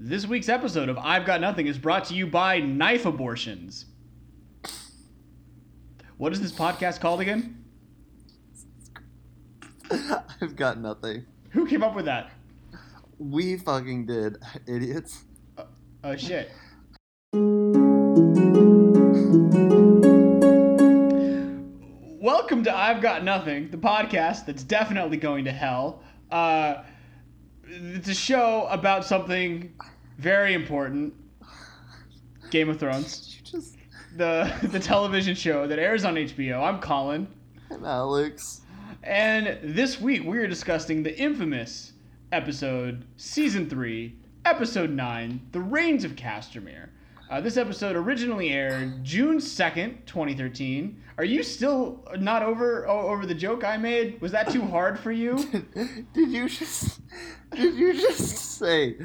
This week's episode of I've Got Nothing is brought to you by Knife Abortions. What is this podcast called again? I've got nothing. Who came up with that? We fucking did, idiots. Oh shit. Welcome to I've Got Nothing, the podcast that's definitely going to hell. Uh, it's a show about something very important Game of Thrones, just the, the television show that airs on HBO. I'm Colin. and Alex. And this week we are discussing the infamous episode, season three, episode nine, The Rains of Castamere. Uh, this episode originally aired June 2nd, 2013. Are you still not over over the joke I made? Was that too hard for you? did you just did you just say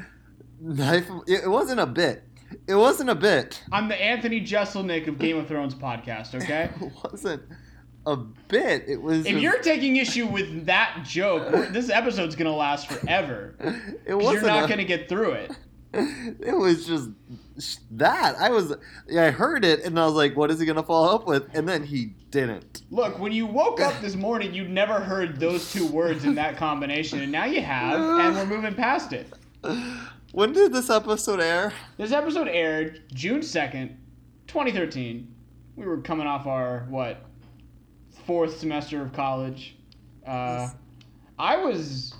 knife? It wasn't a bit. It wasn't a bit. I'm the Anthony Jeselnik of Game of Thrones podcast, okay? It wasn't a bit. It was. If just- you're taking issue with that joke, this episode's gonna last forever. it wasn't. You're not a- gonna get through it. It was just that. I was. Yeah, I heard it, and I was like, "What is he gonna follow up with?" And then he didn't. Look, when you woke up this morning, you'd never heard those two words in that combination, and now you have, and we're moving past it. When did this episode air? This episode aired June 2nd, 2013. We were coming off our, what, fourth semester of college. Uh, I was,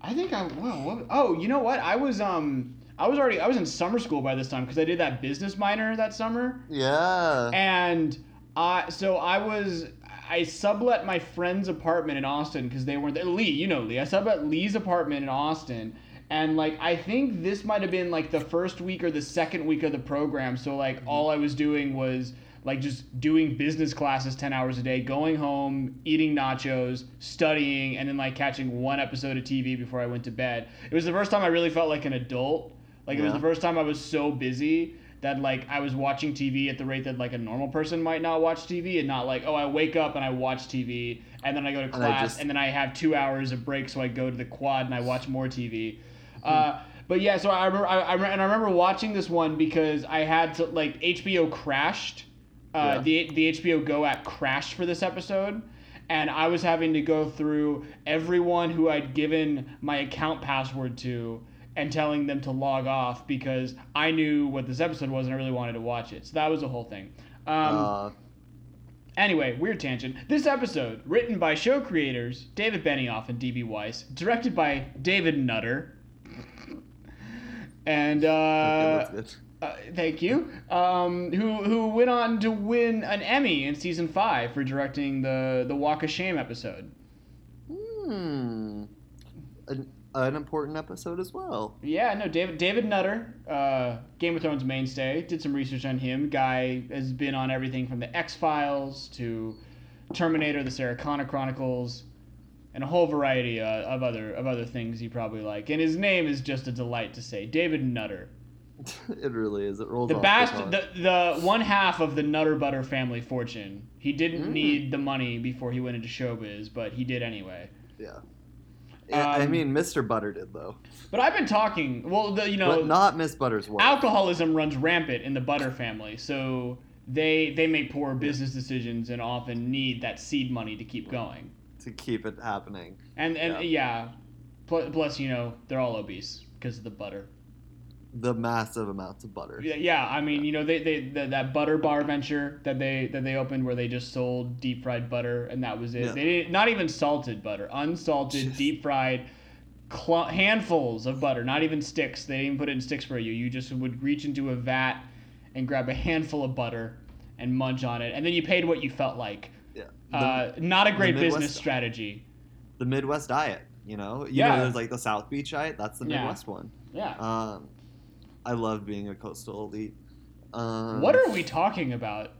I think I, well, what, oh, you know what? I was, um, I was already, I was in summer school by this time because I did that business minor that summer. Yeah. And I so I was I sublet my friend's apartment in Austin because they weren't there. Lee, you know Lee. I sublet Lee's apartment in Austin. And like I think this might have been like the first week or the second week of the program. So like mm-hmm. all I was doing was like just doing business classes 10 hours a day, going home, eating nachos, studying, and then like catching one episode of TV before I went to bed. It was the first time I really felt like an adult. Like it was the first time I was so busy that like I was watching TV at the rate that like a normal person might not watch TV and not like oh I wake up and I watch TV and then I go to And class just- and then I have two hours of break so I go to the quad and I watch more TV. Uh, but yeah, so I remember I, I and I remember watching this one because I had to like HBO crashed. Uh, Yeah. The the HBO Go app crashed for this episode. And I was having to go through everyone who I'd given my account password to and telling them to log off because I knew what this episode was and I really wanted to watch it. So that was the whole thing. Um, uh, Anyway, weird tangent. This episode, written by show creators David Benioff and DB Weiss, directed by David Nutter. And uh, uh, thank you. Um, who who went on to win an Emmy in season five for directing the the Walk of Shame episode. Hmm. An, an important episode as well. Yeah, no, David David Nutter, uh, Game of Thrones mainstay. Did some research on him. Guy has been on everything from the X Files to Terminator, the Sarah Connor Chronicles, and a whole variety uh, of other of other things you probably like. And his name is just a delight to say, David Nutter. it really is. It rolls The off bast tongue. the, the one half of the Nutter Butter family fortune. He didn't Mm. need the money before he went into showbiz, but he did anyway. Yeah. Yeah, I Um, mean, Mr. Butter did though, But I've been talking. Well, the, you know, but not Miss Butter's work. alcoholism runs rampant in the Butter family, so they they make poor business decisions and often need that seed money to keep going. to keep it happening. And and Yeah. yeah, plus you know they're all obese because of the butter. The massive amounts of butter. Yeah, yeah. I mean, you know, they, they the, that butter bar venture that they that they opened where they just sold deep fried butter and that was it. Yeah. They didn't not even salted butter, unsalted Just- deep fried. Cl- handfuls of butter, not even sticks. They didn't even put it in sticks for you. You just would reach into a vat and grab a handful of butter and munch on it, and then you paid what you felt like. Yeah. The, Uh, not a great business strategy. the Midwest diet. You know. You Yeah. know, there's like the South Beach diet. That's the Yeah. Midwest one. Yeah. Um, I love being a coastal elite. Um, what are we talking about?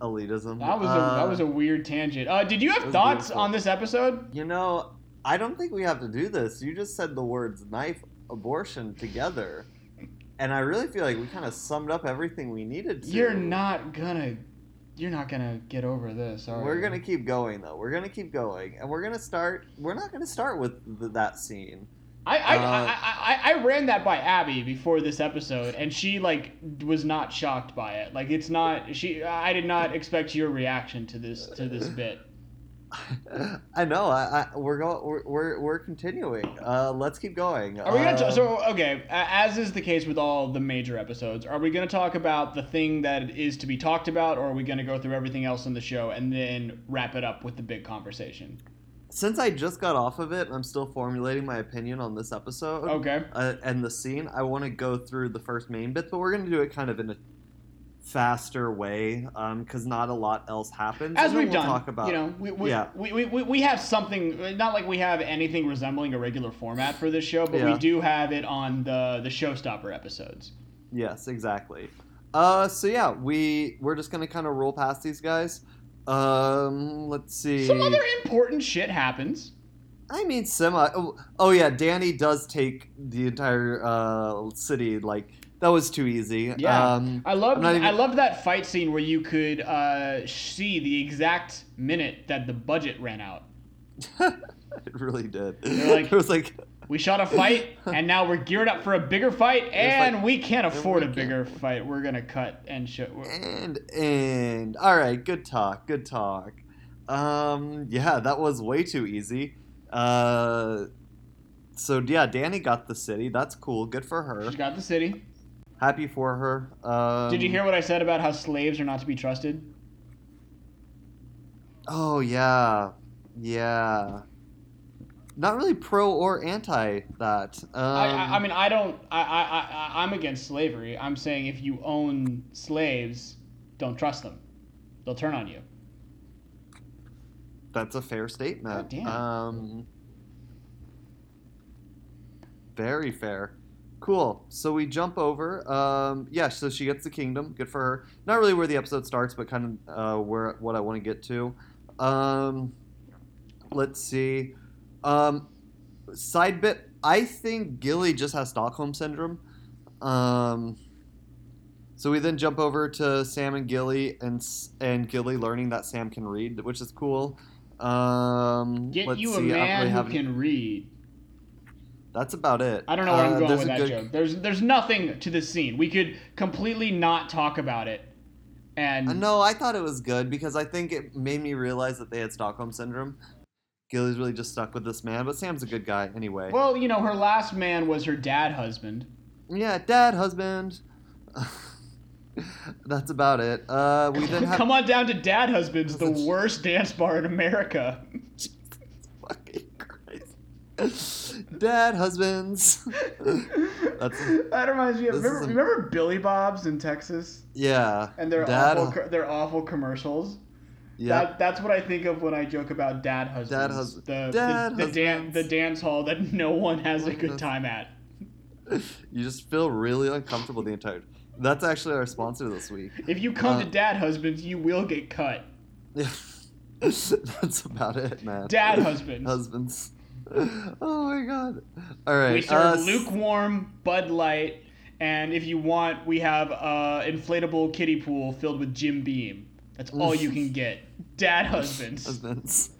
elitism? That was a Uh, that was a weird tangent. Uh, did you have thoughts beautiful. on this episode? You know, I don't think we have to do this. You just said the words knife abortion together. And I really feel like we kind of summed up everything we needed to. You're not gonna, you're not gonna get over this, are We're you? gonna keep going though. We're gonna keep going, and we're gonna start. We're not gonna start with th- that scene. I I, Uh, I, I I ran that by Abby before this episode, and she like was not shocked by it. Like it's not she. I did not expect your reaction to this to this bit. I know. I, I we're going. We're, we're we're continuing. Uh, let's keep going. Are we gonna? T- Um, so okay, as is the case with all the major episodes, are we gonna talk about the thing that is to be talked about, or are we gonna go through everything else in the show and then wrap it up with the big conversation? Since I just got off of it, I'm still formulating my opinion on this episode. Okay. uh, and the scene, I want to go through the first main bits, but we're going to do it kind of in a faster way because not a lot else happens. As we've we'll done, talk about you know, we, we, Yeah. we, we, we, have something, not like we have anything resembling a regular format for this show, but we do have it on the, the Showstopper episodes. Yes, exactly. Uh, so yeah, we we're just gonna kind of roll past these guys. Um, let's see. Some other important shit happens. I mean, semi. Oh, oh yeah, Dany does take the entire uh city. Like that was too easy. Yeah. Um, I loved even- I loved that fight scene where you could uh, see the exact minute that the budget ran out. it really did. Like- it was like We shot a fight, and now we're geared up for a bigger fight, and like- we can't afford a we bigger fight. We're gonna cut and show. and and all right good talk good talk. Um yeah that was way too easy. Uh so yeah dany got the city. That's cool. Good for her. She got the city. happy for her. Um, Did you hear what I said about how slaves are not to be trusted? oh yeah. Yeah not really pro or anti that um, I, I, mean, I don't. I, I, I, I'm against slavery. I'm saying if you own slaves, don't trust them. They'll turn on you. that's a fair statement God damn. um very fair Cool. So we jump over. Um, yeah. So she gets the kingdom. Good for her. Not really where the episode starts, but kind of uh, where what I want to get to. Um, let's see. Um, side bit. I think Gilly just has Stockholm syndrome. Um, so we then jump over to Sam and Gilly, and S- and Gilly learning that Sam can read, which is cool. Um, Get let's you a see, don't man really who have- can read. That's about it. I don't know where I'm Uh, going there's with that good- joke. There's there's nothing to this scene. We could completely not talk about it. And Uh, no, I thought it was good because I think it made me realize that they had Stockholm syndrome. Gilly's really just stuck with this man, but Sam's a good guy anyway. well, you know, her last man was her dad husband. yeah, dad, husband. That's about it. Uh, we then have Come on down to Dad Husbands, the worst dance bar in America. fucking Christ. Dad, husbands. That's that reminds me of remember, a- remember Billy Bob's in Texas yeah. and their dad. awful their awful commercials. Yeah. That, that's what I think of when I joke about dad husbands. Dad hus- the, dad the, the, dan- husbands. the dance hall that no one has a good time at. you just feel really uncomfortable the entire. That's actually our sponsor this week. If you come Uh, to dad husbands, you will get cut. Yeah. That's about it, man. Dad husbands. Husbands. Oh my god. All right. We serve uh, lukewarm Bud Light, and if you want, we have a inflatable kiddie pool filled with Jim Beam. That's all you can get. Dad husbands. Husbands.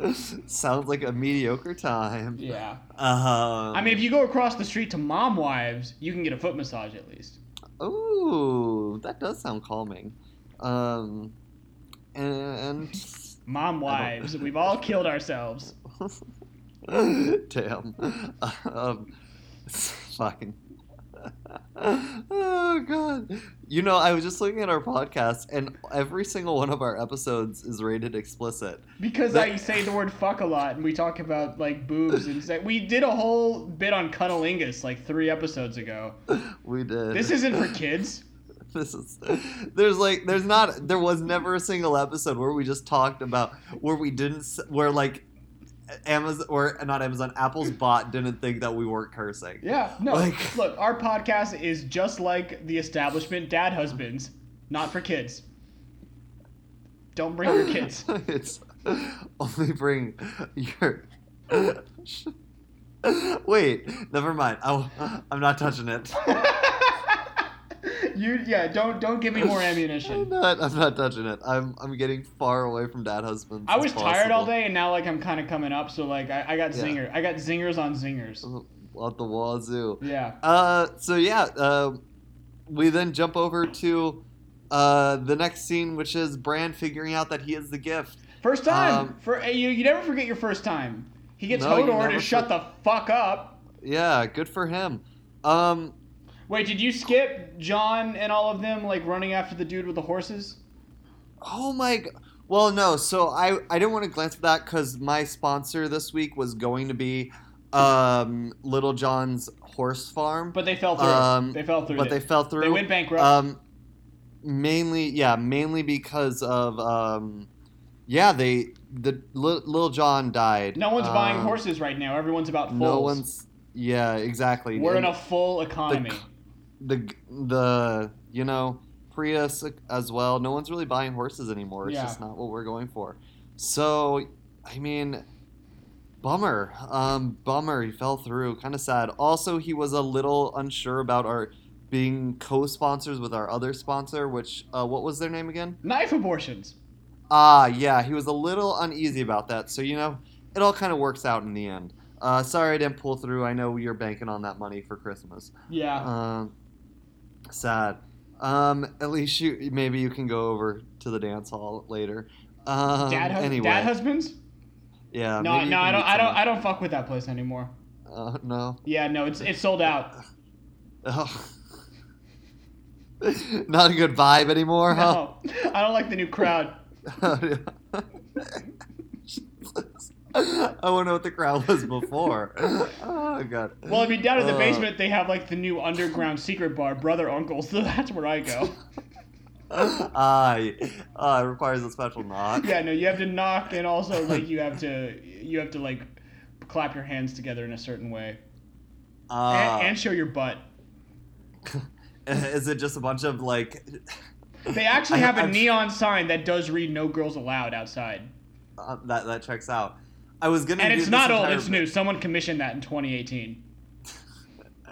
Sounds like a mediocre time. Yeah. Um, I mean, if you go across the street to Mom Wives, you can get a foot massage at least. Ooh, that does sound calming. Um, and Mom Wives. We've all killed ourselves. damn, um, fucking. oh god! You know, I was just looking at our podcast, and every single one of our episodes is rated explicit. Because That- I say the word fuck a lot, and we talk about like boobs and sex. We did a whole bit on cunnilingus like three episodes ago. We did. This isn't for kids. this is there's like there's not there was never a single episode where we just talked about where we didn't where like Amazon or not Amazon Apple's bot didn't think that we weren't cursing. Yeah, no. Like- look, our podcast is just like the establishment dad husbands, not for kids. Don't bring your kids. it's only bring your. Wait, never mind. I, I'm not touching it. You yeah, don't don't give me more I'm ammunition. not. I'm not touching it. I'm. I'm getting far away from dad husband. I as was tired all day, and now like I'm kind of coming up. So like I, I got Yeah. zinger. I got zingers on zingers. At the wazoo. Yeah. Uh. So yeah. Uh, we then jump over to uh the next scene, which is Bran figuring out that he is the gift. First time. Um, For you, you never forget your first time. He gets No, Hodor to shut for- the fuck up. Yeah. Good for him. Um. Wait, did you skip Jon and all of them like running after the dude with the horses? Oh my. g- Well, no. So I I didn't want to glance at that because my sponsor this week was going to be um Little John's horse farm, But they fell through. Um, they fell through. but it. they fell through. They went bankrupt. Um, mainly, yeah, mainly because of um, yeah, they the Lil John died. no one's buying Um, horses right now. Everyone's about fulls. No one's. Yeah, exactly. We're in a full economy. the the the you know Prius as well. No one's really buying horses anymore. It's Yeah. just not what we're going for. So I mean, bummer. Um, bummer. He fell through. Kind of sad. Also, he was a little unsure about our being co-sponsors with our other sponsor, which uh, what was their name again? Knife abortions. Ah, yeah, he was a little uneasy about that. So you know, it all kind of works out in the end. Uh, sorry I didn't pull through. I know you're banking on that money for Christmas. Yeah. Um, sad. Um, at least you maybe you can go over to the dance hall later. Um, dad, hus- anyway, dad husbands? yeah. no, no, I don't. I don't. I don't fuck with that place anymore. Uh, no. Yeah, no, it's it's sold out. Oh. Not a good vibe anymore, huh? I don't like the new crowd. I wonder what the crowd was before. Oh god. Well, I mean, down in the Uh, basement they have like the new underground secret bar, Brother Uncle. So that's where I go. Ah, uh, it requires a special knock. Yeah, no, you have to knock, and also like you have to you have to like clap your hands together in a certain way, Ah. and, and show your butt. is it just a bunch of like? They actually have a I'm- neon sign that does read "No girls allowed" outside, Uh, that that checks out. I was gonna. and do it's this not old; it's bit- new. Someone commissioned that in 2018.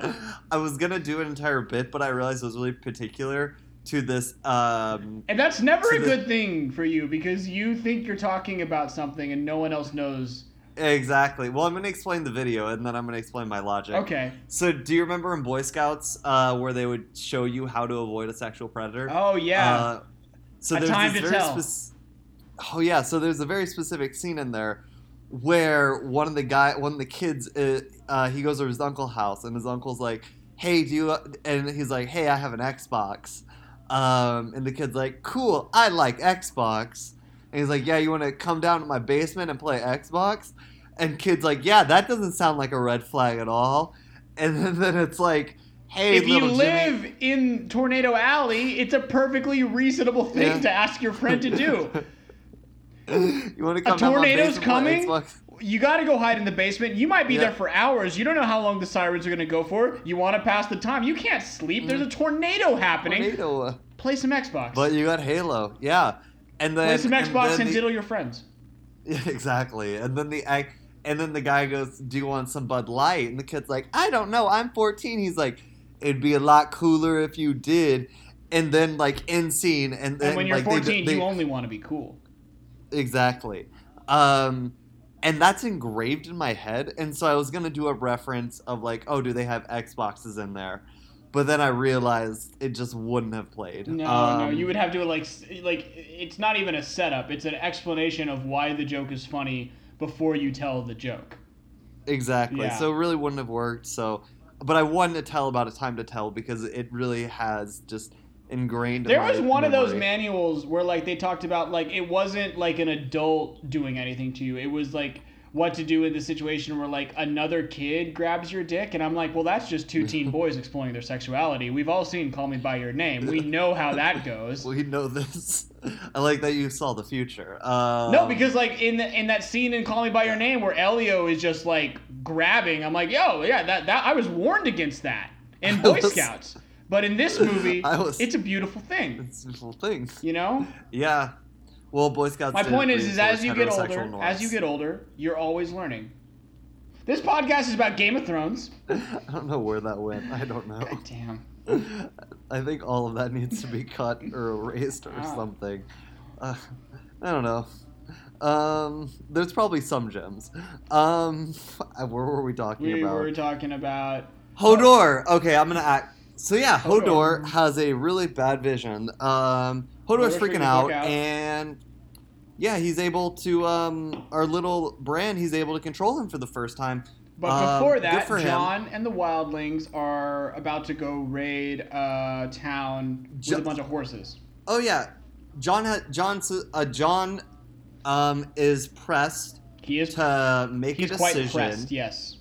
I was gonna do an entire bit, but I realized it was really particular to this. Um, And that's never a the- good thing for you because you think you're talking about something and no one else knows. exactly. Well, I'm gonna explain the video, and then I'm gonna explain my logic. Okay. So, do you remember in Boy Scouts uh, where they would show you how to avoid a sexual predator? Oh yeah. Uh, so A there's Time to very Tell. oh yeah, so there's a very specific scene in there where one of the guy, one of the kids, uh, uh, he goes to his uncle's house, and his uncle's like, "Hey, do you?" And he's like, "Hey, I have an Xbox." Um, and the kid's like, "Cool, I like Xbox." And he's like, "Yeah, you want to come down to my basement and play Xbox?" And kid's like, "Yeah, that doesn't sound like a red flag at all." And then, then it's like, "Hey, if you little Jimmy." live in Tornado Alley, it's a perfectly reasonable thing Yeah. to ask your friend to do. you want to come my tornado's coming? You got to go hide in the basement. You might be Yeah. there for hours. You don't know how long the sirens are going to go for. You want to pass the time. You can't sleep. There's mm. a tornado happening. Tornado. Play some Xbox. But you got Halo, yeah. And then Play some and Xbox then and, the- diddle your friends. Yeah, exactly. And then the and then the guy goes, "Do you want some Bud Light?" And the kid's like, "I don't know. I'm 14." He's like, "It'd be a lot cooler if you did." And then like end scene, and then And when you're like, they- 14, they- you only want to be cool. Exactly. Um, and that's engraved in my head. And so I was gonna do a reference of like, "Oh, do they have Xboxes in there?" But then I realized it just wouldn't have played. No, no, Um, you would have to like like it's not even a setup. It's an explanation of why the joke is funny before you tell the joke. Exactly. Yeah. So it really wouldn't have worked. So, but I wanted to tell about a time to tell because it really has just ingrained. in There my was one of those manuals where like they talked about like it wasn't like an adult doing anything to you. It was like what to do in the situation where like another kid grabs your dick and I'm like, well that's just two teen boys exploring their sexuality. We've all seen Call Me by Your Name. We know how that goes. We know this. I like that you saw the future. Um, No, because like in the, in that scene in Call Me by Your Name where Elio is just like grabbing, I'm like, yo, yeah, that that I was warned against that in Boy Scouts. But in this movie, was- it's a beautiful thing. it's a beautiful thing. You know? Yeah. Well, Boy Scouts. My point is, is as you get older, norms. as you get older, you're always learning. This podcast is about Game of Thrones. I don't know where that went. I don't know. God damn. I think all of that needs to be cut or erased or Ah. something. Uh, I don't know. Um, there's probably some gems. Um, where were we talking We about? were talking about. Hodor. Okay, I'm gonna act. So yeah, Hodor. Hodor has a really bad vision. Um, Hodor's Hodor's freaking freaking out, out. and yeah, he's able to. Um, our little Bran, he's able to control him for the first time. But Um, before that, for him. Jon and the Wildlings are about to go raid a town with Jo- a bunch of horses. Oh yeah, Jon. Ha- Jon. Uh, Jon. Um, is pressed He is. to make He's a quite decision, pressed. Yes.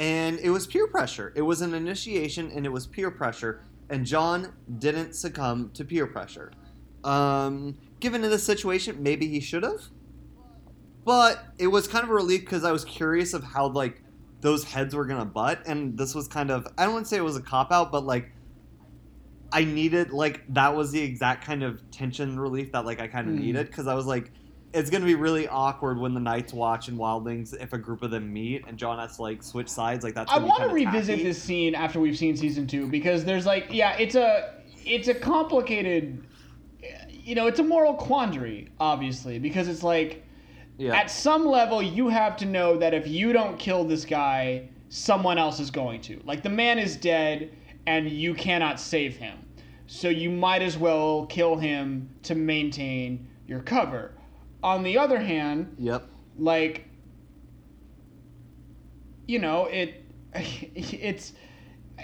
And it was peer pressure. It was an initiation, and it was peer pressure. And Jon didn't succumb to peer pressure. Um, given in this situation, maybe he should have. But it was kind of a relief because I was curious of how like those heads were gonna butt, and this was kind of I don't want to say it was a cop out, but like I needed like that was the exact kind of tension relief that like I kind of Hmm. needed because I was like it's gonna be really awkward when the Night's Watch and Wildlings if a group of them meet and Jon has to like switch sides like that's. I want to revisit tacky. this scene after we've seen season two because there's like, yeah, it's a it's a complicated, you know, it's a moral quandary, obviously, because it's like Yeah. at some level you have to know that if you don't kill this guy, someone else is going to. Like the man is dead and you cannot save him. So you might as well kill him to maintain your cover. On the other hand, Yep. like you know it it's it,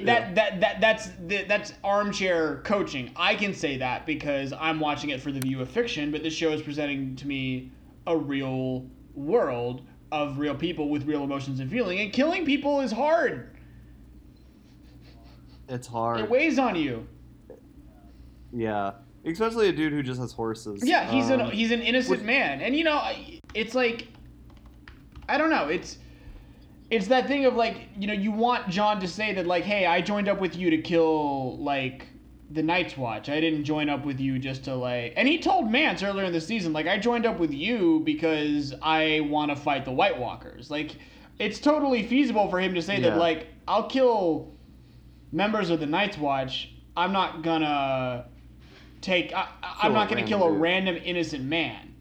it, that, that that that's that's armchair coaching i can say that because i'm watching it for the view of fiction but this show is presenting to me a real world of real people with real emotions and feeling and killing people is hard It's hard. it weighs on you yeah. Especially a dude who just has horses. Yeah, he's Um, an he's an innocent with- man, and you know, it's like, I don't know, it's it's that thing of like, you know, you want Jon to say that like, hey, I joined up with you to kill like the Night's Watch. I didn't join up with you just to like, and he told Mance earlier in the season like, I joined up with you because I want to fight the White Walkers. Like, it's totally feasible for him to say that like, I'll kill members of the Night's Watch. I'm not gonna take. I, I- I'm not gonna kill a random dude. random innocent man.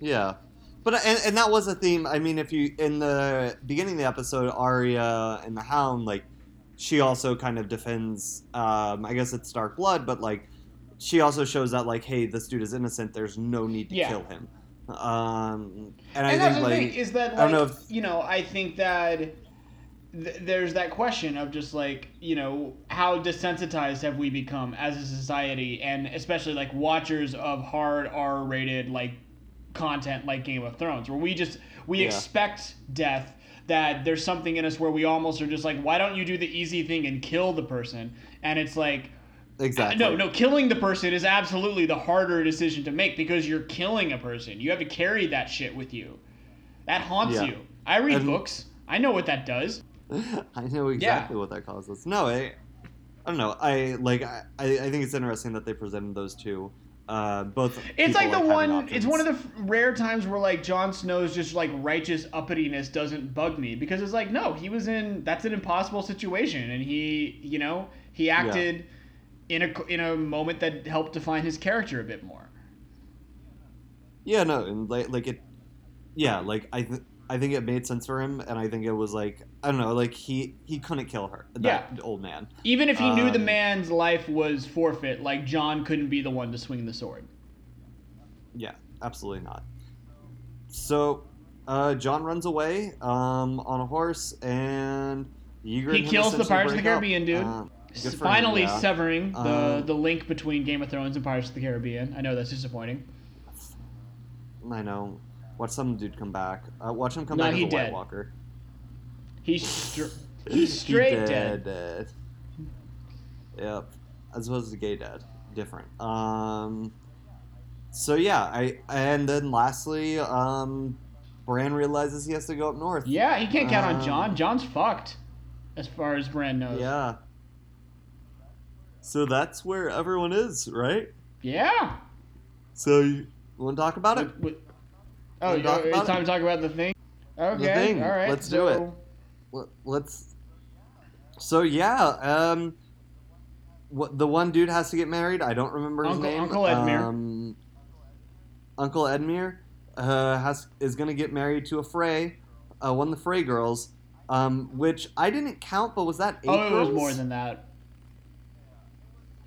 Yeah. But and, and that was a theme. I mean, if you in the beginning of the episode, Arya and the Hound, like she also kind of defends. Um, I guess it's Dark Blood, but like she also shows that like, hey, this dude is innocent. There's no need to Yeah. kill him. Um, and I and that's think the like thing is that like, I don't know if- you know I think that th- there's that question of just like you know how desensitized have we become as a society and especially like watchers of hard R-rated like content like Game of Thrones where we just we Yeah. expect death that there's something in us where we almost are just like why don't you do the easy thing and kill the person and it's like exactly. no, no, killing the person is absolutely the harder decision to make because you're killing a person. You have to carry that shit with you. That haunts Yeah. you. I read And- books. I know what that does. I know exactly what that causes. No, I, I don't know. I like. I, I think it's interesting that they presented those two. Uh, both. It's like the having one. It's one of the rare times where like Jon Snow's just like righteous uppityness doesn't bug me because it's like no, he was in. That's an impossible situation, and he, you know, he acted in a in a moment that helped define his character a bit more. Yeah, no, and like, like it, yeah, like I, th- I think it made sense for him, and I think it was like I don't know, like he he couldn't kill her, that old man. Even if he knew the Um, man's life was forfeit, like Jon couldn't be the one to swing the sword. Yeah, absolutely not. So, uh, Jon runs away um, on a horse, and and He kills the Pirates of the. Caribbean dude. Good for him, Finally yeah. severing the, Um, the link between Game of Thrones and Pirates of the Caribbean. I know that's disappointing. I know. Watch some dude come back. Uh, watch him come No, back as a White. Walker. He's str- he's straight He dead. dead. Yep. As opposed to gay dead. Different. Um. So yeah, I and then lastly, um, Bran realizes he has to go up north. Yeah, he can't count on Um, Jon. Jon's fucked, as far as Bran knows. Yeah. So that's where everyone is, right? Yeah. So you want to talk about it? With- with- Oh, Wanna talk it's time it? to talk about the thing. Okay, thing. all right. Let's do it. so- Let- Let's. So yeah, um, what the one dude has to get married. I don't remember his Uncle- name. Uncle Edmure. Um, Uncle Edmure uh, has is gonna get married to a Frey, uh, one of the Frey girls. Um, which I didn't count, but was that eight Oh, it was more than that.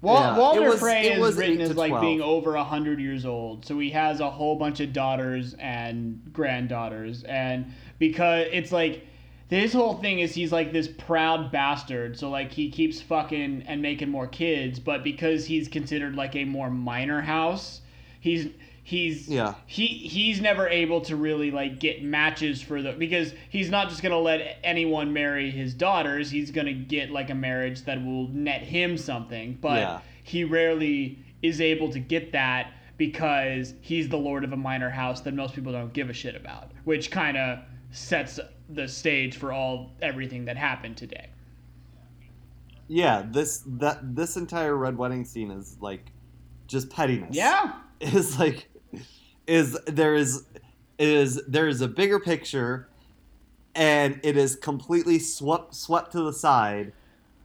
Wal- Yeah, Walder it was- Frey it is was written as like 12. being over hundred years old, so he has a whole bunch of daughters and granddaughters, and because it's like his whole thing is he's like this proud bastard, so like he keeps fucking and making more kids, but because he's considered like a more minor house, he's he's Yeah. he he's never able to really like get matches for the because he's not just gonna let anyone marry his daughters he's gonna get like a marriage that will net him something but Yeah. he rarely is able to get that because he's the lord of a minor house that most people don't give a shit about which kind of sets the stage for all everything that happened today Yeah, this that this entire red wedding scene is like just pettiness. yeah is like is there is is there is a bigger picture and it is completely swept swept to the side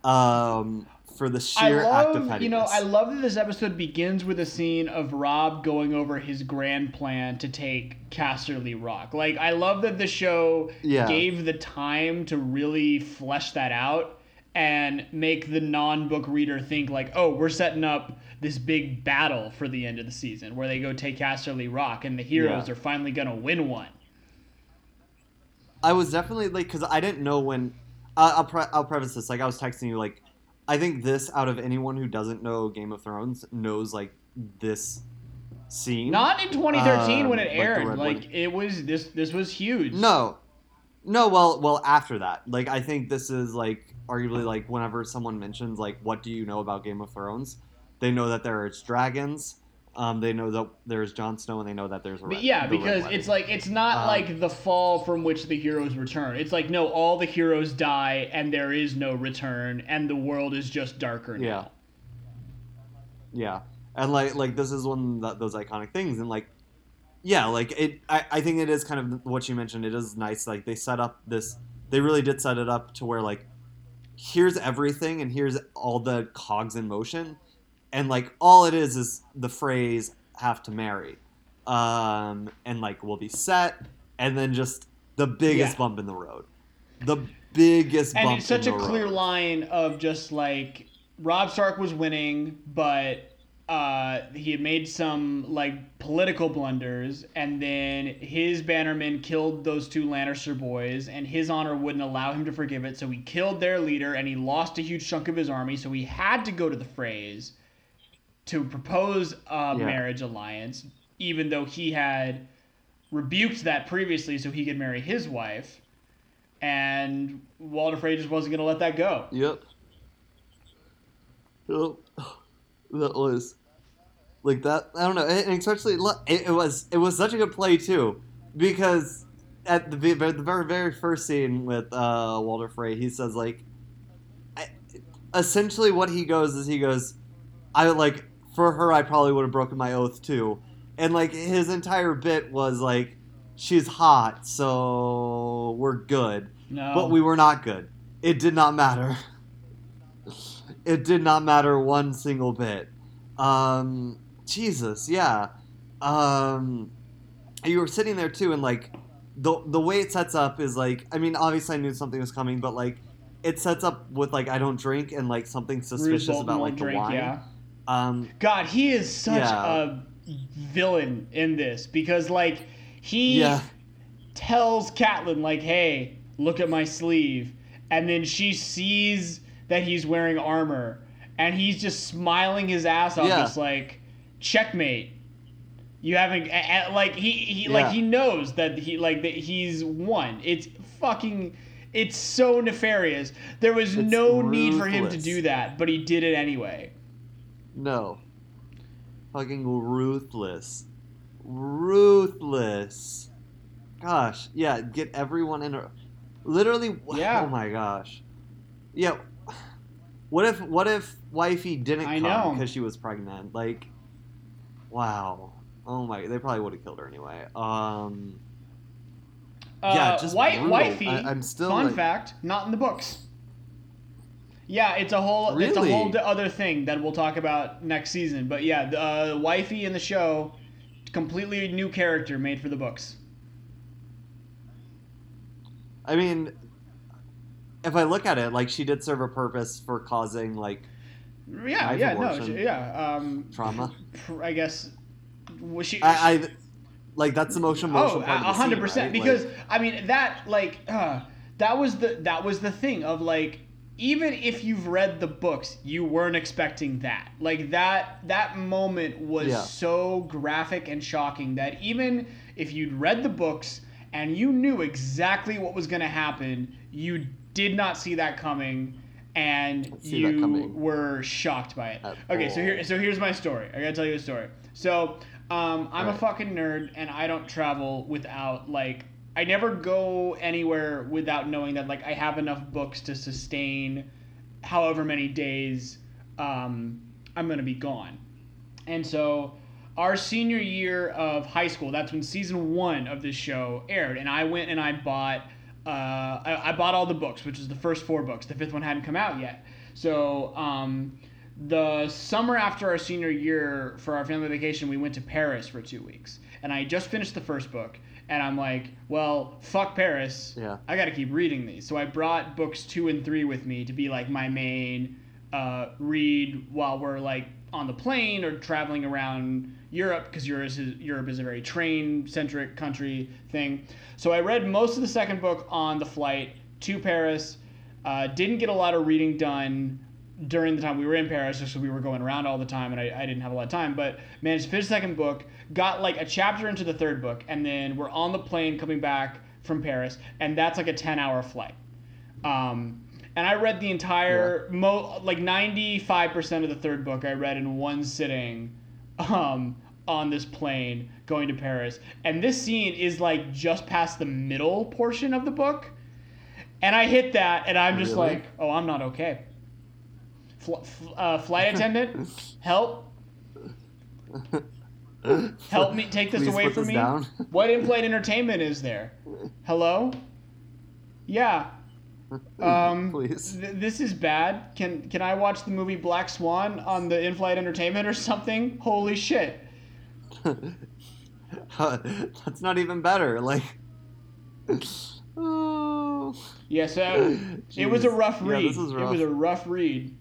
um for the sheer I act of pettiness. you know, I love that this episode begins with a scene of Robb going over his grand plan to take Casterly Rock. Like, I love that the show Yeah. gave the time to really flesh that out and make the non-book reader think like, oh, we're setting up this big battle for the end of the season where they go take Casterly Rock and the heroes Yeah. are finally gonna win one. I was definitely like because I didn't know when. Uh, I'll pre- I'll preface this like I was texting you like I think this out of anyone who doesn't know Game of Thrones knows like this scene. Not in 2013 when Um, it aired. Red Like, it was this. This was huge. No, no. Well, well, after that, like I think this is like arguably like whenever someone mentions like what do you know about Game of Thrones, they know that there's dragons. Um, they know that there's Jon Snow, and they know that there's. A red- yeah, the because it's like it's not Um, like the fall from which the heroes return. It's like no, all the heroes die and there is no return, and the world is just darker now. Yeah. Yeah, and like like this is one of those iconic things, and like yeah, like it. I, I think it is kind of what you mentioned. It is nice. Like they set up this. They really did set it up to where like here's everything, and here's all the cogs in motion, and like all it is is the Freys "have to marry," um, and like we'll be set, and then just the biggest Yeah. bump in the road, the biggest And bump. it's such a clear road. line of just like Robb Stark was winning, but uh, he had made some like political blunders, and then his bannermen killed those two Lannister boys, and his honor wouldn't allow him to forgive it, so he killed their leader, and he lost a huge chunk of his army, so he had to go to the Freys to propose a Yeah. marriage alliance, even though he had rebuked that previously, so he could marry his wife and Walder Frey just wasn't going to let that go. Yep. Yep. That was like that. I don't know, and especially it, it was it was such a good play too, because at the the very very first scene with uh, Walder Frey, he says like, I, essentially what he goes is he goes, I like for her I probably would have broken my oath too, and like his entire bit was like, she's hot, so we're good. No. But we were not good. It did not matter. It did not matter one single bit. Um, Jesus, yeah. Um, you were sitting there too, and like the the way it sets up is like, I mean, obviously I knew something was coming, but like it sets up with like I don't drink and like something suspicious about like the drink, wine. yeah. Um, God, he is such Yeah. a villain in this because like he yeah, tells Catelyn like, "Hey, look at my sleeve," and then she sees that he's wearing armor, and he's just smiling his ass off, Yeah. just like, "Checkmate." You haven't a- a- like he he Yeah. like he knows that he like that he's won. It's fucking. It's so nefarious. There was It's no need for him to do that, but he did it anyway. No, fucking ruthless, ruthless. Gosh, yeah, get everyone in a literally. Yeah. Oh my gosh, yeah. What if what if wifey didn't I come because she was pregnant? Like, wow. Oh my! They probably would have killed her anyway. Um. Uh, yeah, just white brutal. wifey. I, am still fun like, fact, not in the books. Yeah, it's a whole it's a whole other thing that we'll talk about next season. But yeah, the uh, wifey in the show, completely new character made for the books. I mean, if I look at it, like she did serve a purpose for causing like Yeah, yeah, no, she- yeah. Um, trauma. I guess was she? I, I like that's the most emotional oh, part of the a hundred percent. right? Because Like, I mean that like uh, that was the that was the thing of like even if you've read the books, you weren't expecting that. Like that that moment was Yeah. so graphic and shocking that even if you'd read the books and you knew exactly what was going to happen, you did not see that coming and you coming. were shocked by it. At Okay, so here so here's my story. I got to tell you a story. So, um, I'm a fucking nerd and I don't travel without like I never go anywhere without knowing that like I have enough books to sustain however many days um, I'm gonna be gone. And so our senior year of high school, that's when season one of this show aired, and I went and I bought uh, I, I bought all the books, which is the first four books. The fifth one hadn't come out yet. So um, the summer after our senior year for our family vacation, we went to Paris for two weeks, and I just finished the first book, and I'm like, well, fuck Paris. Yeah. I got to keep reading these. So I brought books two and three with me to be like my main uh, read while we're like on the plane or traveling around Europe because Europe is, Europe is a very train centric country thing. So I read most of the second book on the flight to Paris. Uh, didn't get a lot of reading done during the time we were in Paris, just so we were going around all the time, and I, I didn't have a lot of time. But managed to finish the second book, got like a chapter into the third book, and then we're on the plane coming back from Paris, and that's like a ten hour flight. Um, and I read the entire, mo- like ninety five percent of the third book I read in one sitting, um, on this plane going to Paris. And this scene is like just past the middle portion of the book, and I hit that, and I'm just Really? like, oh, I'm not okay. Fl- f- uh, flight attendant, help! Help me take this Please away from this me. down. What in-flight entertainment is there? Hello? Yeah. Um, Please. th- this is bad. Can can I watch the movie Black Swan on the in-flight entertainment or something? Holy shit! That's not even better. Like, oh, Yeah, so it was a Jeez. rough Yeah, read. this is It was a rough read.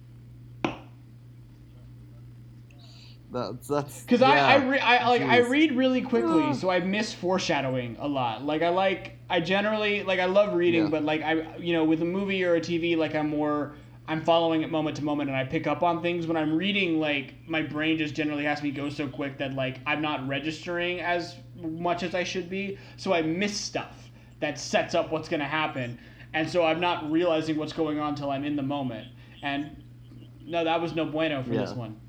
That's that's Because yeah. I I, re- I like I read really quickly, so I miss foreshadowing a lot. Like I like I generally like I love reading, Yeah. but like I you know with a movie or a TV, like I'm more I'm following it moment to moment, and I pick up on things. When I'm reading, like my brain just generally has me go so quick that like I'm not registering as much as I should be, so I miss stuff that sets up what's gonna happen, and so I'm not realizing what's going on until I'm in the moment. And no, that was no bueno for this one.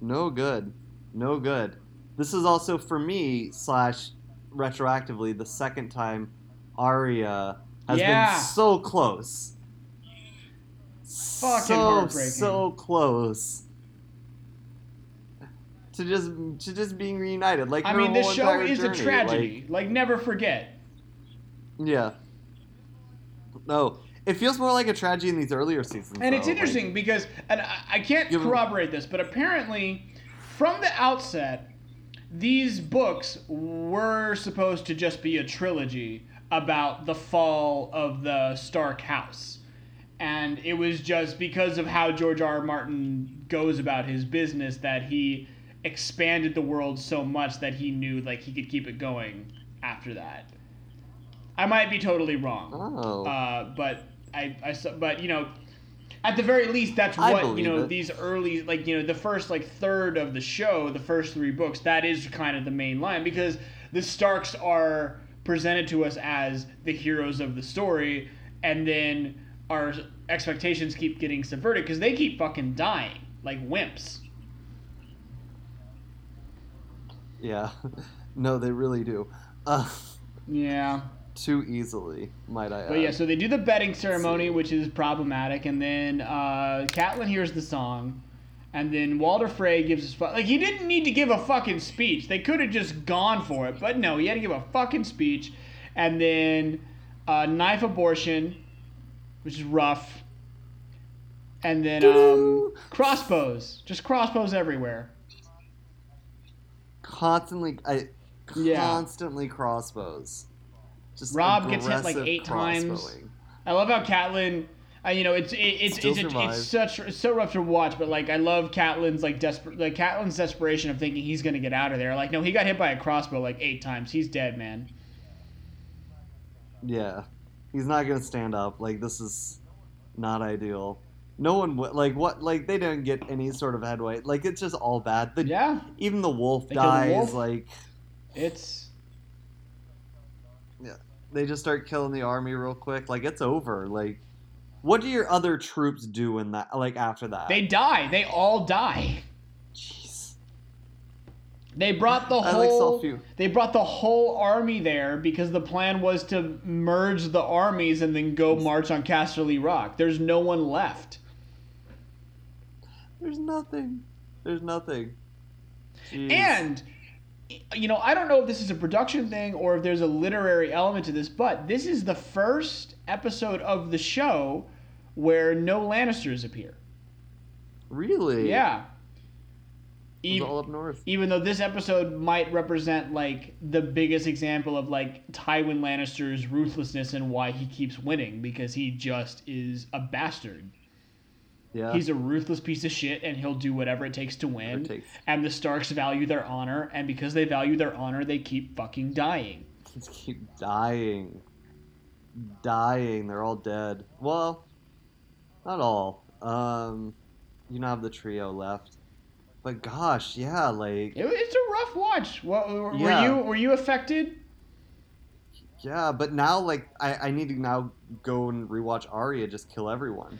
No good. No good. This is also for me slash retroactively the second time Arya has Yeah. been so close. Fucking so heartbreaking. so close. To just to just being reunited. Like I mean, this show is a tragedy. Like, never forget. yeah. No. It feels more like a tragedy in these earlier seasons. And it's though, like- interesting because, and I, I can't corroborate this, but apparently, from the outset, these books were supposed to just be a trilogy about the fall of the Stark house. And it was just because of how George R. R. Martin goes about his business that he expanded the world so much that he knew like he could keep it going after that. I might be totally wrong. Oh. Uh, but I, I but you know, at the very least, that's what you know. it. These early, like you know, the first like third of the show, the first three books, that is kind of the main line because the Starks are presented to us as the heroes of the story, and then our expectations keep getting subverted because they keep fucking dying like wimps. yeah. no, they really do. Uh, Yeah. Too easily, might I add. But yeah, so they do the bedding ceremony, which is problematic, and then uh, Catelyn hears the song, And then Walder Frey gives his fu- like he didn't need to give a fucking speech. They could have just gone for it, but no, he had to give a fucking speech. And then uh, knife abortion, which is rough. And then um, crossbows, just crossbows everywhere. Constantly, I Yeah. constantly crossbows. Just Robb gets hit, like, eight times. I love how Catelyn. Uh, you know, it's it, it's it's, a, it's such it's so rough to watch, but like I love Catelyn's like desperate like Catelyn's desperation of thinking he's gonna get out of there. Like no, he got hit by a crossbow like eight times. He's dead, man. Yeah, he's not gonna stand up. Like this is not ideal. No one would like what like they didn't get any sort of headway. Like it's just all bad. The, Yeah, Even the wolf They dies. wolf? Like it's they just start killing the army real quick. Like it's over. Like what do your other troops do in that? Like after that? they die. They all die. Jeez. They brought the I like whole they brought the whole army there because the plan was to merge the armies and then go march on Casterly Rock. There's no one left. There's nothing. There's nothing. Jeez. And you know, I don't know if this is a production thing or if there's a literary element to this, but this is the first episode of the show where no Lannisters appear. really, Yeah. Even, all up north. even though this episode might represent like the biggest example of like Tywin Lannister's ruthlessness and why he keeps winning because he just is a bastard. Yeah. He's a ruthless piece of shit and he'll do whatever it takes to win. takes. And the Starks value their honor, and because they value their honor, they keep fucking dying. Kids keep dying. Dying. They're all dead. Well, not all. Um, you now have the trio left. But gosh, yeah, like It, it's a rough watch. What, were Yeah. you were you affected? yeah, but now like I, I need to now go and rewatch Arya just kill everyone.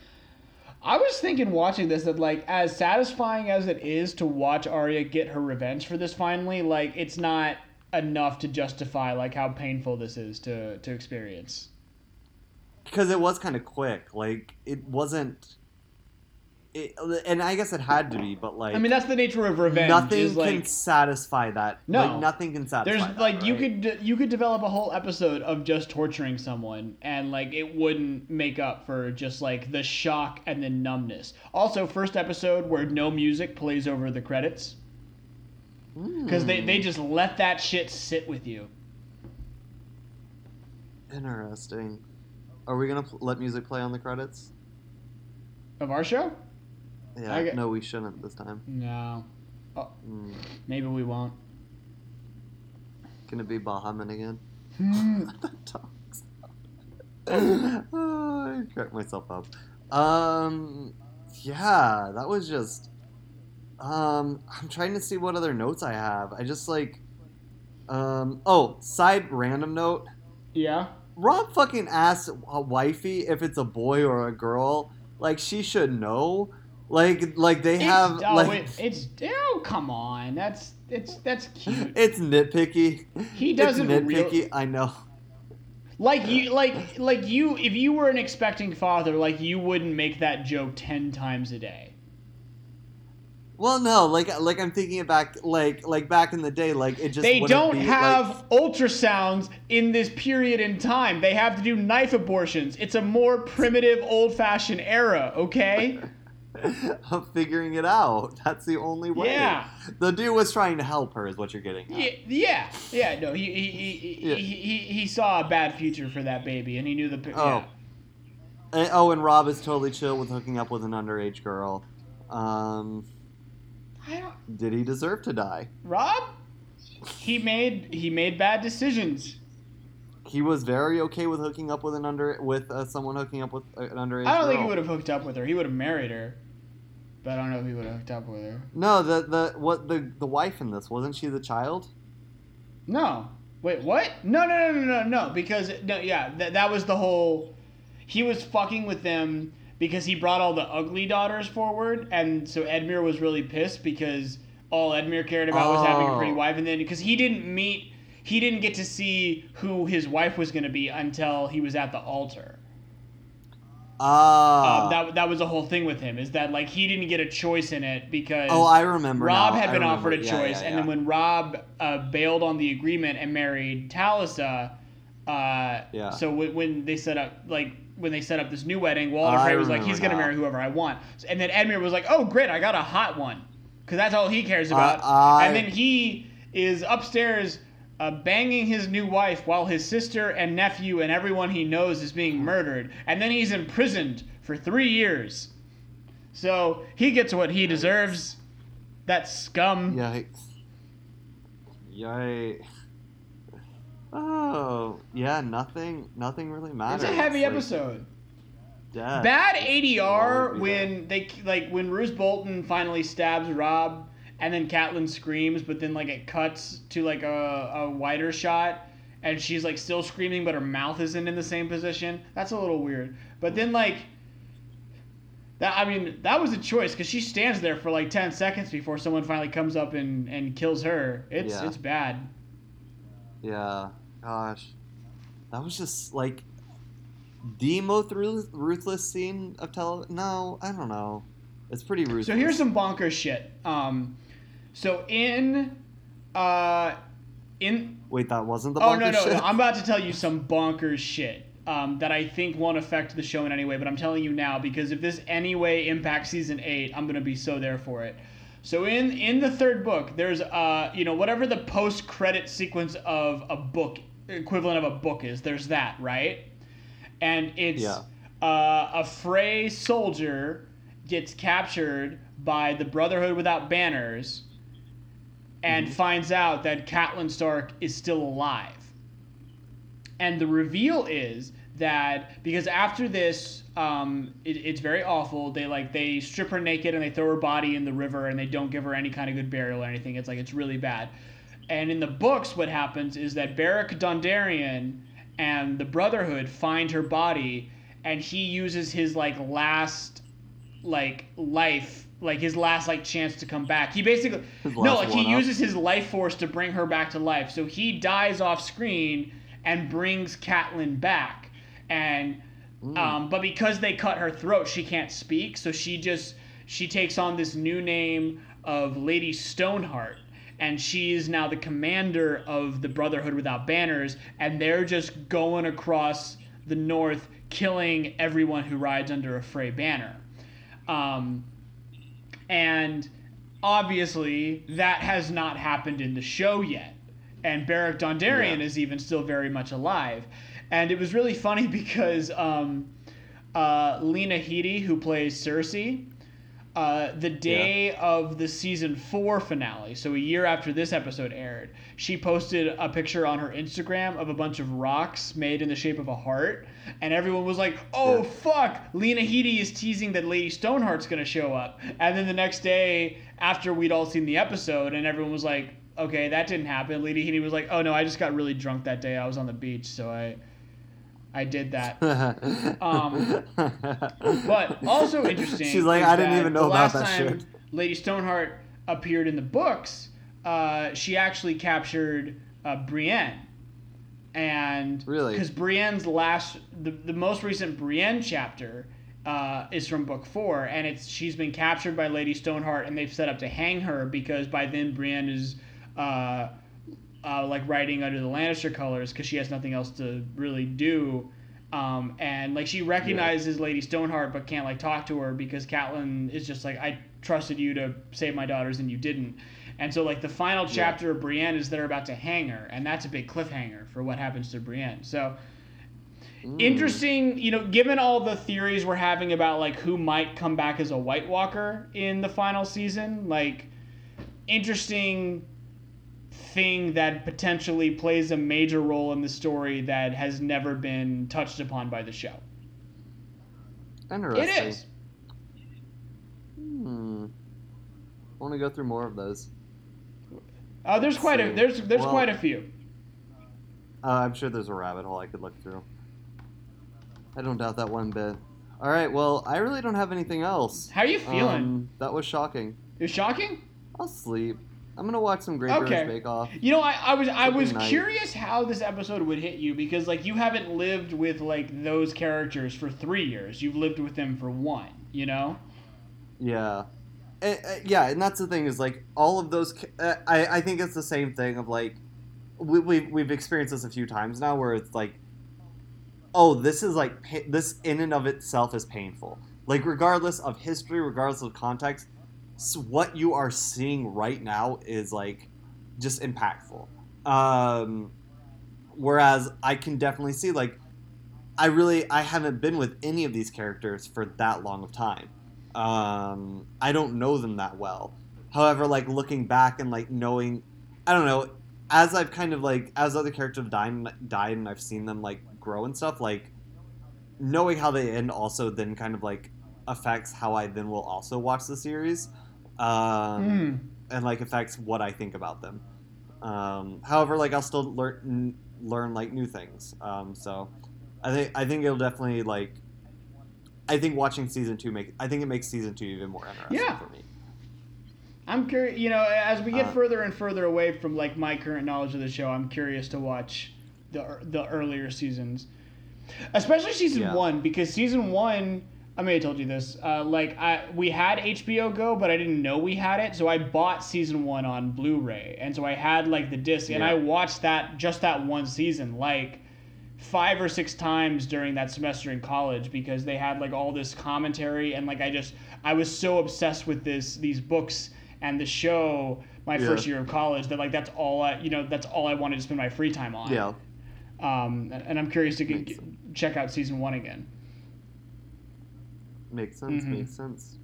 I was thinking watching this that like as satisfying as it is to watch Arya get her revenge for this finally, like it's not enough to justify like how painful this is to to experience. Because it was kind of quick. Like it wasn't. It, and I guess it had to be, but like I mean that's the nature of revenge. nothing like, can satisfy that. No. like, nothing can satisfy. That. There's that, like you could you could develop a whole episode of just torturing someone and like it wouldn't make up for just like the shock and the numbness. Also, first episode where no music plays over the credits because they Hmm. they just let that shit sit with you. Interesting. Are we gonna pl- let music play on the credits? Of our show? Yeah. I No, we shouldn't this time. No. Mm. Maybe we won't. Gonna be Bahamut again. Talks. oh, I cracked myself up. Um, yeah, that was just. Um, I'm trying to see what other notes I have. I just like. Um, oh, side random note. yeah. Robb fucking asks a wifey if it's a boy or a girl. Like she should know. Like like they It's, have oh, like it, it's oh come on. That's it's that's cute. it's nitpicky. He doesn't It's real- nitpicky. I know. Like you, like like you, if you were an expecting father, like you wouldn't make that joke ten times a day. Well, no, like like I'm thinking back, like like back in the day, like it just They don't be, have ultrasounds in this period in time. They have to do knife abortions. It's a more primitive, old-fashioned era. Okay. I'm figuring it out. That's the only way. Yeah. The dude was trying to help her, is what you're getting. At. Yeah, yeah, yeah. No, he he, he, he, Yeah. he, he he saw a bad future for that baby, and he knew the. Oh. Yeah. And- oh, and Robb is totally chill with hooking up with an underage girl. Um, I don't, did he deserve to die? Robb, he made he made bad decisions. He was very okay with hooking up with an under with uh, someone hooking up with an underage. I don't think he would have hooked up with her. He would have married her, but I don't know if he would have hooked up with her. No, the the what the the wife in this wasn't she the child? No. Wait, what? No, no, no, no, no, no. Because no, yeah, that that was the whole. He was fucking with them because he brought all the ugly daughters forward, and so Edmure was really pissed because all Edmure cared about was having a pretty Oh. wife, and then because he didn't meet, he didn't get to see who his wife was going to be until he was at the altar. Ah. Um, that that was the whole thing with him is that like he didn't get a choice in it because oh, I remember. Robb now. had been offered a Yeah, choice, yeah, and then when Robb uh, bailed on the agreement and married Talisa, uh, Yeah. so w- when they set up like when they set up this new wedding, Walder Frey was like, he's gonna marry whoever I want, and then Edmure was like, oh great, I got a hot one, because that's all he cares about, I- and then he is upstairs. Uh, banging his new wife while his sister and nephew and everyone he knows is being murdered, and then he's imprisoned for three years. So he gets what he deserves. That scum. Yikes. Yikes. Oh, yeah, nothing nothing really matters. It's a heavy Like, episode. death. Bad ADR when they like when Roose Bolton finally stabs Robb, and then Catelyn screams, but then like it cuts to like a, a wider shot, and she's like still screaming, but her mouth isn't in the same position. That's a little weird. But then like. That, I mean, that was a choice because she stands there for like ten seconds before someone finally comes up and, and kills her. It's Yeah. it's bad. Yeah, gosh. That was just like the most ruth- ruthless scene of tele. No, I don't know. It's pretty ruthless. So here's some bonkers shit. Um, so in, uh, in Wait, that wasn't the. oh no no, shit? no I'm about to tell you some bonkers shit. Um, that I think won't affect the show in any way, but I'm telling you now because if this anyway impacts season eight, I'm gonna be so there for it. So in in the third book, there's uh you know whatever the post credit sequence of a book equivalent of a book is. There's that right, and it's Yeah. uh, a Frey soldier gets captured by the Brotherhood without banners, and Mm-hmm. finds out that Catelyn Stark is still alive. And the reveal is that because after this, um, it, it's very awful. They like they strip her naked and they throw her body in the river and they don't give her any kind of good burial or anything. It's like it's really bad. And in the books, what happens is that Beric Dondarrion and the Brotherhood find her body, and he uses his like last like life like his last like chance to come back. He basically no like he one-up. uses his life force to bring her back to life. So he dies off screen and brings Catelyn back. And um, but because they cut her throat she can't speak. So she just she takes on this new name of lady stoneheart. And she is now the commander of the brotherhood without banners. And they're just going across the north killing everyone who rides under a Frey banner. Um, and obviously, that has not happened in the show yet. And Beric Dondarrion Yeah. is even still very much alive. And it was really funny because um, uh, Lena Headey, who plays Cersei, uh, the day of the season four finale, so a year after this episode aired, she posted a picture on her Instagram of a bunch of rocks made in the shape of a heart, and everyone was like, "Oh Yeah. fuck!" Lena Headey is teasing that Lady Stoneheart's gonna show up, and then the next day, after we'd all seen the episode, and everyone was like, "Okay, that didn't happen." Lady Headey was like, "Oh no, I just got really drunk that day. I was on the beach, so I, I did that." Um, But also interesting. She's like, I didn't even know about last that time shit. Lady Stoneheart appeared in the books. Uh, she actually captured uh, Brienne, and Really? because Brienne's last, the, the most recent Brienne chapter uh, is from book four, and it's she's been captured by Lady Stoneheart, and they've set up to hang her because by then Brienne is. Uh, like riding under the Lannister colors because she has nothing else to really do. Um, and like she recognizes Lady Stoneheart but can't like talk to her because Catelyn is just like I trusted you to save my daughters and you didn't. And so like the final chapter of Brienne is they're about to hang her and that's a big cliffhanger for what happens to Brienne. So Mm. interesting, you know, given all the theories we're having about like who might come back as a White Walker in the final season, like interesting thing that potentially plays a major role in the story that has never been touched upon by the show. Interesting. It is. Hmm. I want to go through more of those. Uh, there's quite a there's there's Well- quite a few. Uh, I'm sure there's a rabbit hole I could look through. I don't doubt that one bit. All right, well, I really don't have anything else. How are you feeling? Um, that was shocking. You're shocking. I'll sleep. I'm gonna watch some Great Okay. British Bake Off. You know, I, I was I was nice. curious how this episode would hit you because like you haven't lived with like those characters for three years. You've lived with them for one. You know. Yeah. Eh, eh, yeah, and that's the thing is like all of those. eh, I I think it's the same thing of like we we we've experienced this a few times now where it's like, oh, this is like this in and of itself is painful. Like regardless of history, regardless of context, s- what you are seeing right now is like just impactful. Um, whereas I can definitely see like I really I haven't been with any of these characters for that long of time. Um, I don't know them that well. However, like looking back and like knowing, I don't know, as I've kind of like as other characters have died, died and I've seen them like grow and stuff, like knowing how they end also then kind of like affects how I then will also watch the series, um, Mm. and like affects what I think about them. Um, however, like I'll still learn learn like new things. Um, so I think I think it'll definitely like. I think watching season two make I think it makes season two even more interesting Yeah. for me. I'm curious. You know, as we get Uh, further and further away from like my current knowledge of the show, I'm curious to watch the the earlier seasons, especially season Yeah. one because season one. I may have told you this. Uh, like I, we had HBO Go, but I didn't know we had it, so I bought season one on Blu-ray, and so I had like the disc, and I watched that just that one season, like five or six times during that semester in college because they had like all this commentary and like I just I was so obsessed with this these books and the show my Yeah. first year of college that like that's all I you know that's all I wanted to spend my free time on. Yeah, Um, and I'm curious to get, get- check out season one again. Makes sense. Mhm. Makes sense.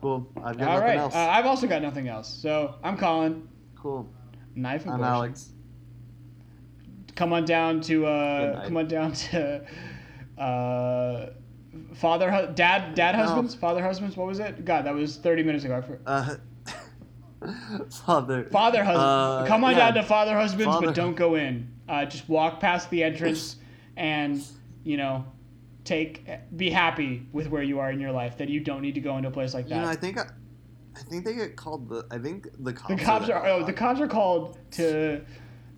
Cool. I've got All nothing right, else. uh, I've also got nothing else. So I'm Colin. cool. Knife and I'm. Alex. Come on down to uh, come on down to uh, father, hu- dad, dad No. husbands, father husbands. What was it? God, that was 30 minutes ago. Uh, father. Father husband. Uh, Come on yeah. down to father husbands, Father- but don't go in. Uh, just walk past the entrance, and you know, take be happy with where you are in your life. That you don't need to go into a place like that. You know, I think I, I think they get called the. I think the cops. the cops there are oh the cops are called to.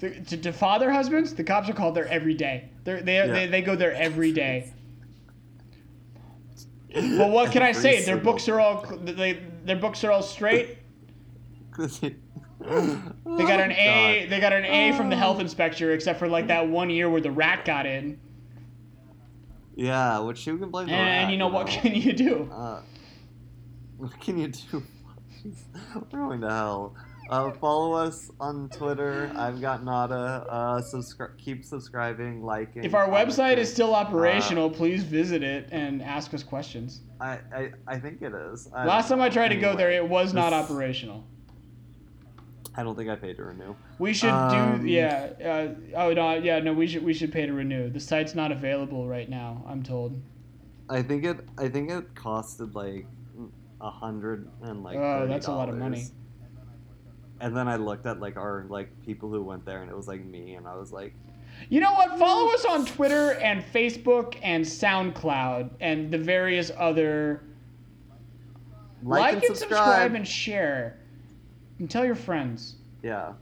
To, to, to father husbands, the cops are called there every day. They're, they, Yeah. they, they go there every day. But what can I say? Their books are all they, their books are all straight. they They got an A. Oh they got an A from the health oh. inspector, except for like that one year where the rat got in. Yeah, which who can blame the And you know what can you do? Uh, what can you do? We're going to hell. Uh, follow us on Twitter. I've got Nada. Uh, subscri- keep subscribing, liking. If our website is still operational, please visit it and ask us questions. I, I, I think it is. I Last time I tried to go there, it was not operational. I don't think I paid to renew. We should Um, do yeah. Uh, oh no, yeah, no. We should we should pay to renew. The site's not available right now. I'm told. I think it. I think it costed like a hundred and like. Oh, that's a lot of money. And then I looked at like our like people who went there, and it was like me, and I was like, You know what? Follow us on Twitter and Facebook and SoundCloud and the various other. like, and, subscribe. and share, and tell your friends yeah.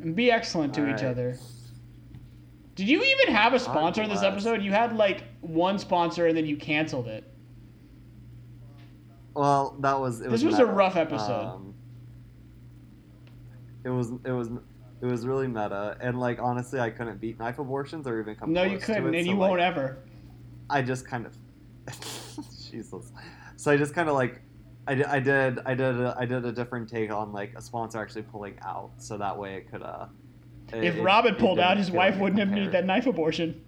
and be excellent to All each right. other. Did you even have a sponsor in this episode? You had like one sponsor and then you canceled it. Well, that was. It This was, was a rough episode. Um, it was. It was. It was really meta, and like honestly, I couldn't beat knife abortions or even come. No, you couldn't, it, and so, you like, won't ever. I just kind of. Jesus. So I just kind of like. I did, I did I did a, I did a different take on like a sponsor actually pulling out, so that way it could uh. it- If it- Robb had it pulled out, his wife wouldn't have needed that knife abortion.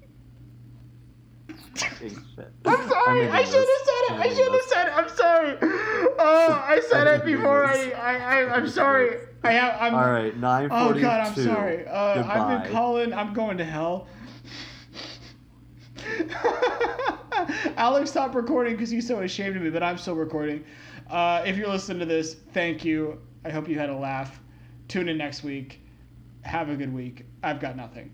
I'm sorry. I'm I should have said it. I I'm should have said it. I'm sorry. Oh, I said it before. I. I, I, I'm sorry. I have. I'm. All right, nine Oh forty-two. God, I'm sorry. Uh, I've been calling. I'm going to hell. Alex stopped recording because he's so ashamed of me, but I'm still recording. Uh, if you're listening to this, thank you. I hope you had a laugh. Tune in next week. Have a good week. I've got nothing.